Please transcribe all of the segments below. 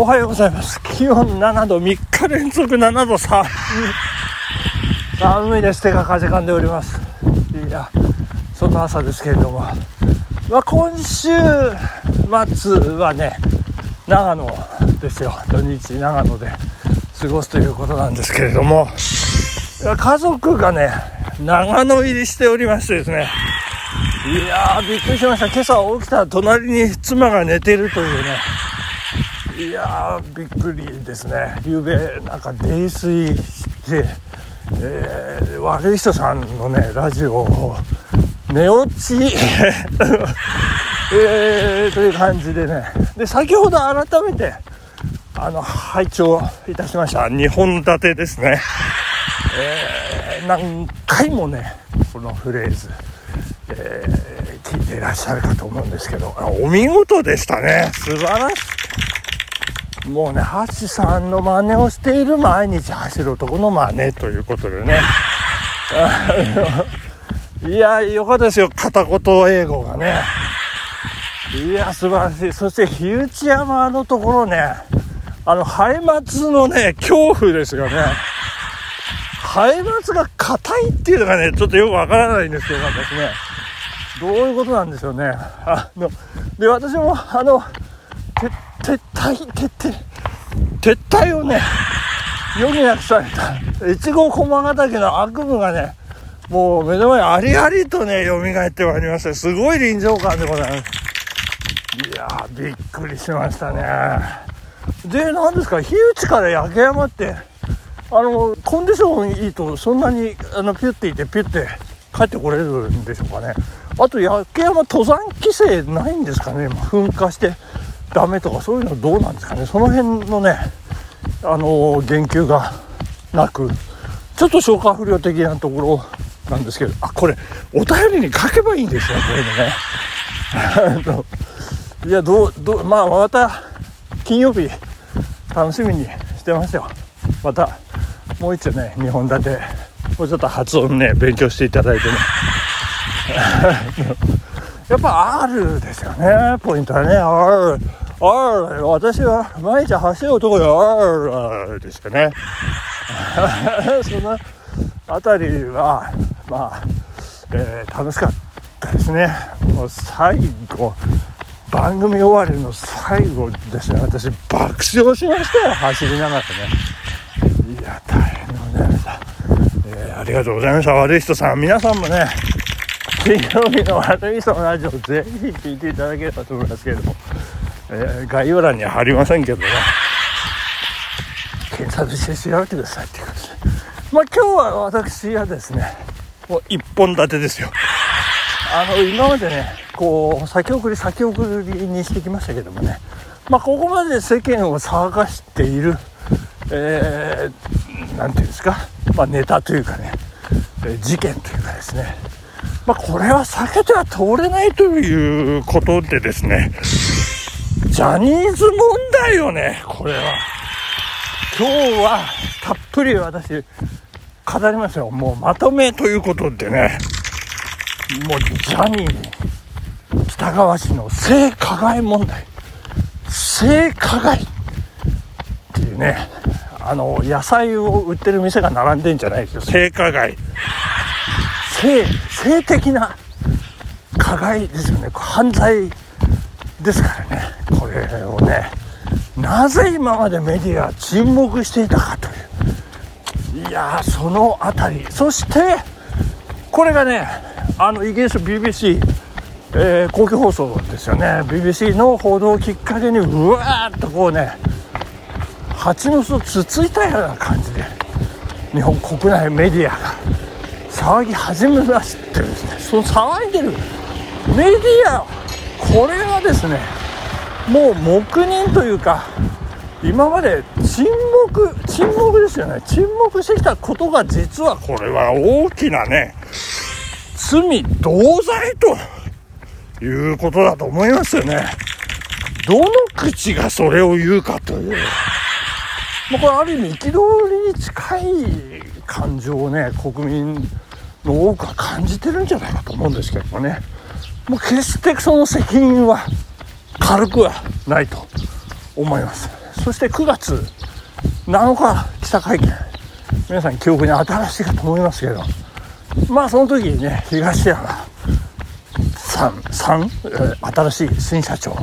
おはようございます。気温7度3日連続7度寒い寒いです。手が風かんでおります。いやそんな朝ですけれども、まあ、今週末はね長野ですよ。土日長野で過ごすということなんですけれども。家族がね長野入りしておりましてですね。いやーびっくりしました。今朝起きたら隣に妻が寝てるというね。いやーびっくりですね。昨べなんか泥酔してえー、悪い人さんのねラジオを寝落ち。えー、という感じでね。で先ほど改めてあの拝聴いたしました2本立てですね、えー、何回もねこのフレーズ、えー、聞いていらっしゃるかと思うんですけどお見事でしたね。素晴らしい。もうね、ハチさんの真似をしている毎日走る男の真似ということでね。いや、よかったですよ、片言英語がね。いや、素晴らしい。そして、火内山のところね、あの、ハイマツのね、恐怖ですよね。ハイマツが硬いっていうのがね、ちょっとよくわからないんですけど、私ね。どういうことなんでしょうね。あの、で、私も、あの、撤退、撤退、撤退をね、余儀なくされた、越後駒ヶ岳の悪夢がね、もう目の前ありありとね、蘇ってまいりまして、すごい臨場感でございます。いやー、びっくりしましたね。で、何ですか、火打ちから焼け山って、あの、コンディションいいと、そんなに、あの、ピュッていて、ピュッて帰ってこれるんでしょうかね。あと、焼け山登山規制ないんですかね、噴火して。ダメとかそういうのどうなんですかね。その辺のねあの言及がなくちょっと消化不良的なところなんですけど。あこれお便りに書けばいいんですよこういうのね。いやどうどうまあまた金曜日楽しみにしてますよ。またもう一丁ね2本立てもうちょっと発音ね勉強していただいてね。やっぱ R ですよね。ポイントはね。R R 私は毎日走る男よ R ですよね。そのあたりはまあ、えー、楽しかったですね。もう最後番組終わりの最後ですね。私爆笑しましたよ走りながらね。いや大変でございました、えー、ありがとうございました。悪い人さん皆さんもね金曜日の悪い人のラジオぜひ聞いていただければと思いますけれども。えー、概要欄には貼りませんけどね。検索して調べてくださいっていう感じで。まあ今日は私はですねもう一本立てですよ。あの今までねこう先送り先送りにしてきましたけどもね。まあここまで世間を騒がしているえー、なんていうんですか、まあ、ネタというかね、え事件というかですねまあ、これは避けては通れないということでですねジャニーズ問題よね、これは。今日はたっぷり私語りますよ。もうまとめということでね、もうジャニー北川氏の性加害問題。性加害っていうね、あの、野菜を売ってる店が並んでんじゃないですよ。性加害。性、性的な加害ですよね。犯罪ですからね。これをねなぜ今までメディアは沈黙していたかといういやその辺りそしてこれがねあのイギリス BBC、えー、公共放送ですよね BBC の報道をきっかけにうわーっとこうね蜂の巣をつついたような感じで日本国内メディアが騒ぎ始めましてですねその騒いでる。メディアこれはですねもう黙認というか今まで沈黙沈黙ですよね。沈黙してきたことが実はこれは大きなね罪同罪ということだと思いますよね。どの口がそれを言うかという。まあ、これある意味憤りに近い感情をね国民多くは感じてるんじゃないかと思うんですけどもね。もう決してその責任は軽くはないと思います。そして9月7日記者会見。皆さん記憶に新しいかと思いますけど。まあその時にね東山さんさん、新しい新社長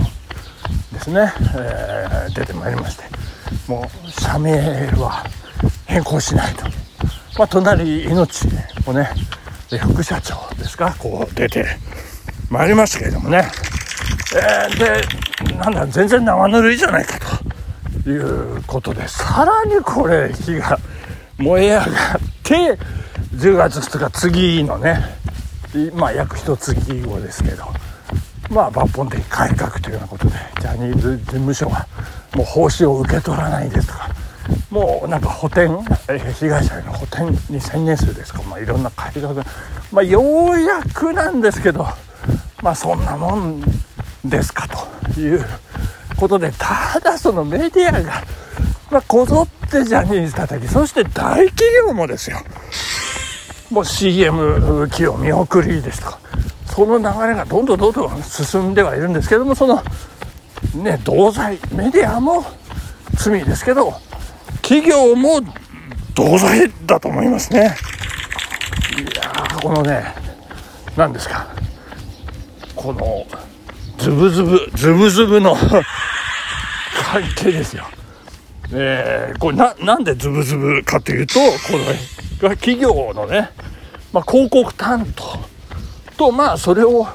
ですね、えー、出てまいりまして。もう社名は変更しないと、まあ、隣命もね副社長ですか？こう出てまいりましたけれどもね、えー、でなんだ全然生ぬるいじゃないかということでさらにこれ火が燃え上がって10月2日次のねまあ約一月後ですけどまあ抜本的改革というようなことでジャニーズ事務所がもう報酬を受け取らないですとかもうなんか補填被害者への補填に専念するですか、まあ、いろんな改革まあようやくなんですけどまあそんなもんですかということでただそのメディアが、まあ、こぞってジャニーズ叩きそして大企業もですよ。もう CM 機を見送りですとかその流れがどんどんどんどん進んではいるんですけどもそのね同罪メディアも罪ですけど企業も同罪だと思いますね。いやこのね何ですか。このズブズブズブズブの関係ですよ。えー、これななんでズブズブかというとこれ企業のね、まあ、広告担当とまあそれを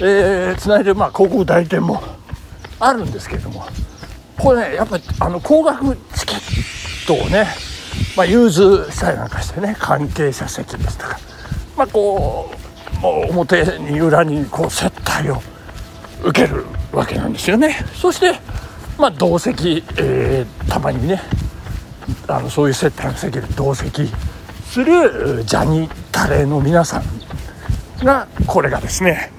えー、つないでまあ広告代理店もあるんですけれども。これねやっぱあの高額チケットをね、まあ、融通したりなんかしてね関係者席ですとかまあこう表に裏にこう接待を受けるわけなんですよね。そしてまあ同席、えー、たまにねあのそういう接待の席で同席するジャニタレの皆さんがこれがですね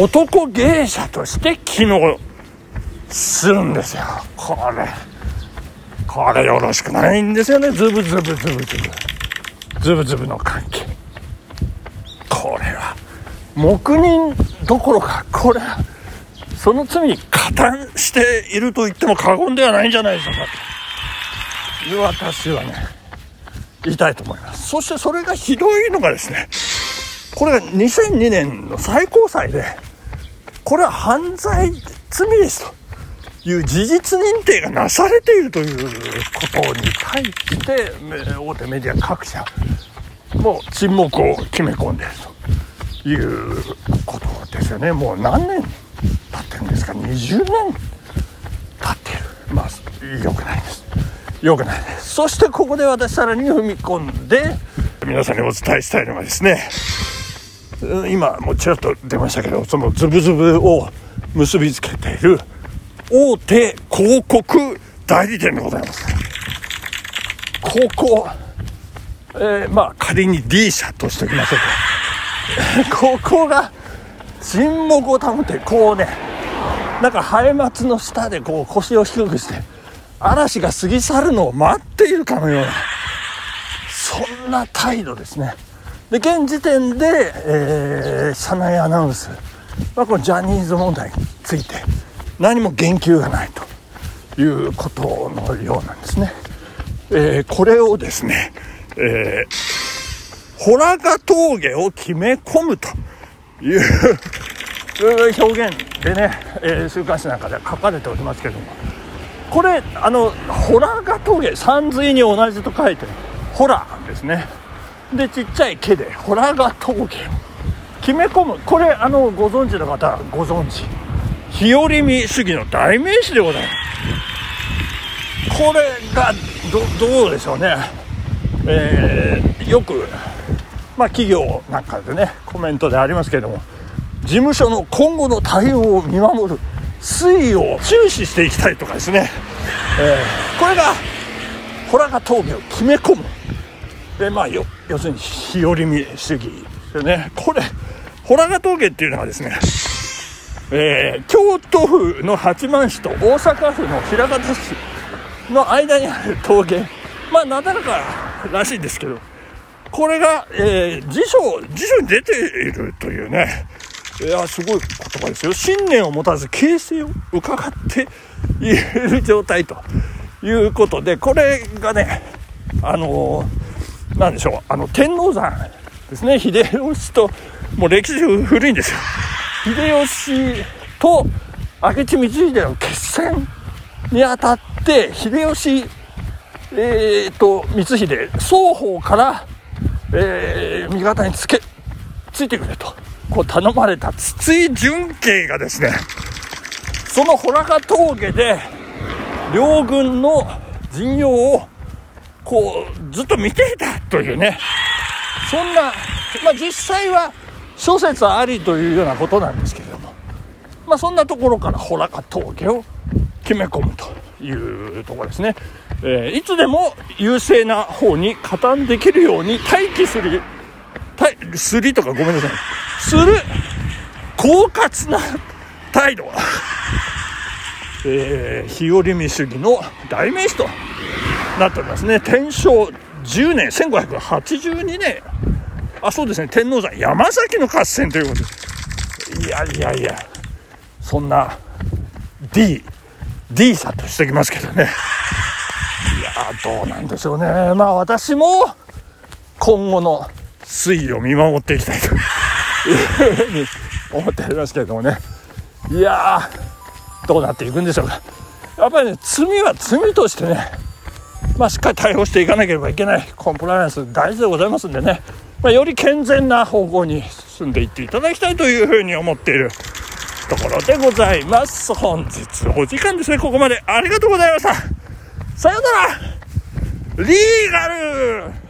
男芸者として機能するんですよ。これ。これよろしくないんですよね。ズブズブズブズブ。ズブズブの関係。これは。黙認どころかこれは。その罪に加担していると言っても過言ではないんじゃないでしょうか。という私はね言いたいと思います。そしてそれがひどいのがですねこれが2002年の最高裁でこれは犯罪罪ですと。いう事実認定がなされているということに対して大手メディア各社も沈黙を決め込んでいるということですよねもう何年経ってるんですか？20年経っている。まあ良くないです。良くないです。そしてここで私さらに踏み込んで皆さんにお伝えしたいのがですね今もちらっと出ましたけどそのズブズブを結びつけている大手広告代理店でございます。ここ、えー、まあ仮に D 社としておきましょうか。ここが沈黙を保ってこうねなんかハエ松の下でこう腰を低くして嵐が過ぎ去るのを待っているかのようなそんな態度ですね。で現時点で、えー、社内アナウンスはこのジャニーズ問題について何も言及がないということのようなんですね。えー、これをですね、えー、ホラガ峠を決め込むという表現でね、えー、週刊誌なんかで書かれておりますけども。これあのホラガ峠山水に同じと書いてホラですね。でちっちゃい毛でホラガ峠を決め込む。これあのご存知の方ご存知日和見主義の代名詞でございます。これがどうでしょうね。えー、よくまあ企業なんかでねコメントでありますけれども事務所の今後の対応を見守る推移を注視していきたいとかですね、えー、これがホラガ峠を決め込む。でまあ要するに日和見主義ですよね。これホラガ峠っていうのはですね、えー、京都府の八幡市と大阪府の枚方市の間にある峠まあなだらからしいんですけどこれが、えー、辞書辞書に出ているというねいや、すごい言葉ですよ。信念を持たず形勢を伺っている状態ということで、これがね、あのー、なんでしょう、あの、天王山ですね、秀吉と、もう歴史古いんですよ。秀吉と明智光秀の決戦にあたって、秀吉、えー、と、光秀、双方から、えー、味方につけ、ついてくれと。こう頼まれた筒井純慶がですね、その穂高峠で、両軍の陣容を、こう、ずっと見ていたというね、そんな、まあ実際は諸説ありというようなことなんですけれども、まあそんなところから穂高峠を決め込むというところですね。えー、いつでも優勢な方に加担できるように待機するすりとかごめんなさい。する、狡猾な態度。えー、日和見主義の代名詞となっておりますね。天正10年、1582年。あ、そうですね。天王山、山崎の合戦ということで。いやいやいや、そんな D、D さとしてきますけどね。いやどうなんでしょうね。まあ私も今後の推移を見守っていきたいというふうに思っておりますけれどもねいやどうなっていくんでしょうかやっぱりね罪は罪としてねまあしっかり対応していかなければいけないコンプライアンス大事でございますんでね、まあ、より健全な方向に進んでいっていただきたいというふうに思っているところでございます。本日お時間ですね。ここまでありがとうございました。さようなら。リーガル。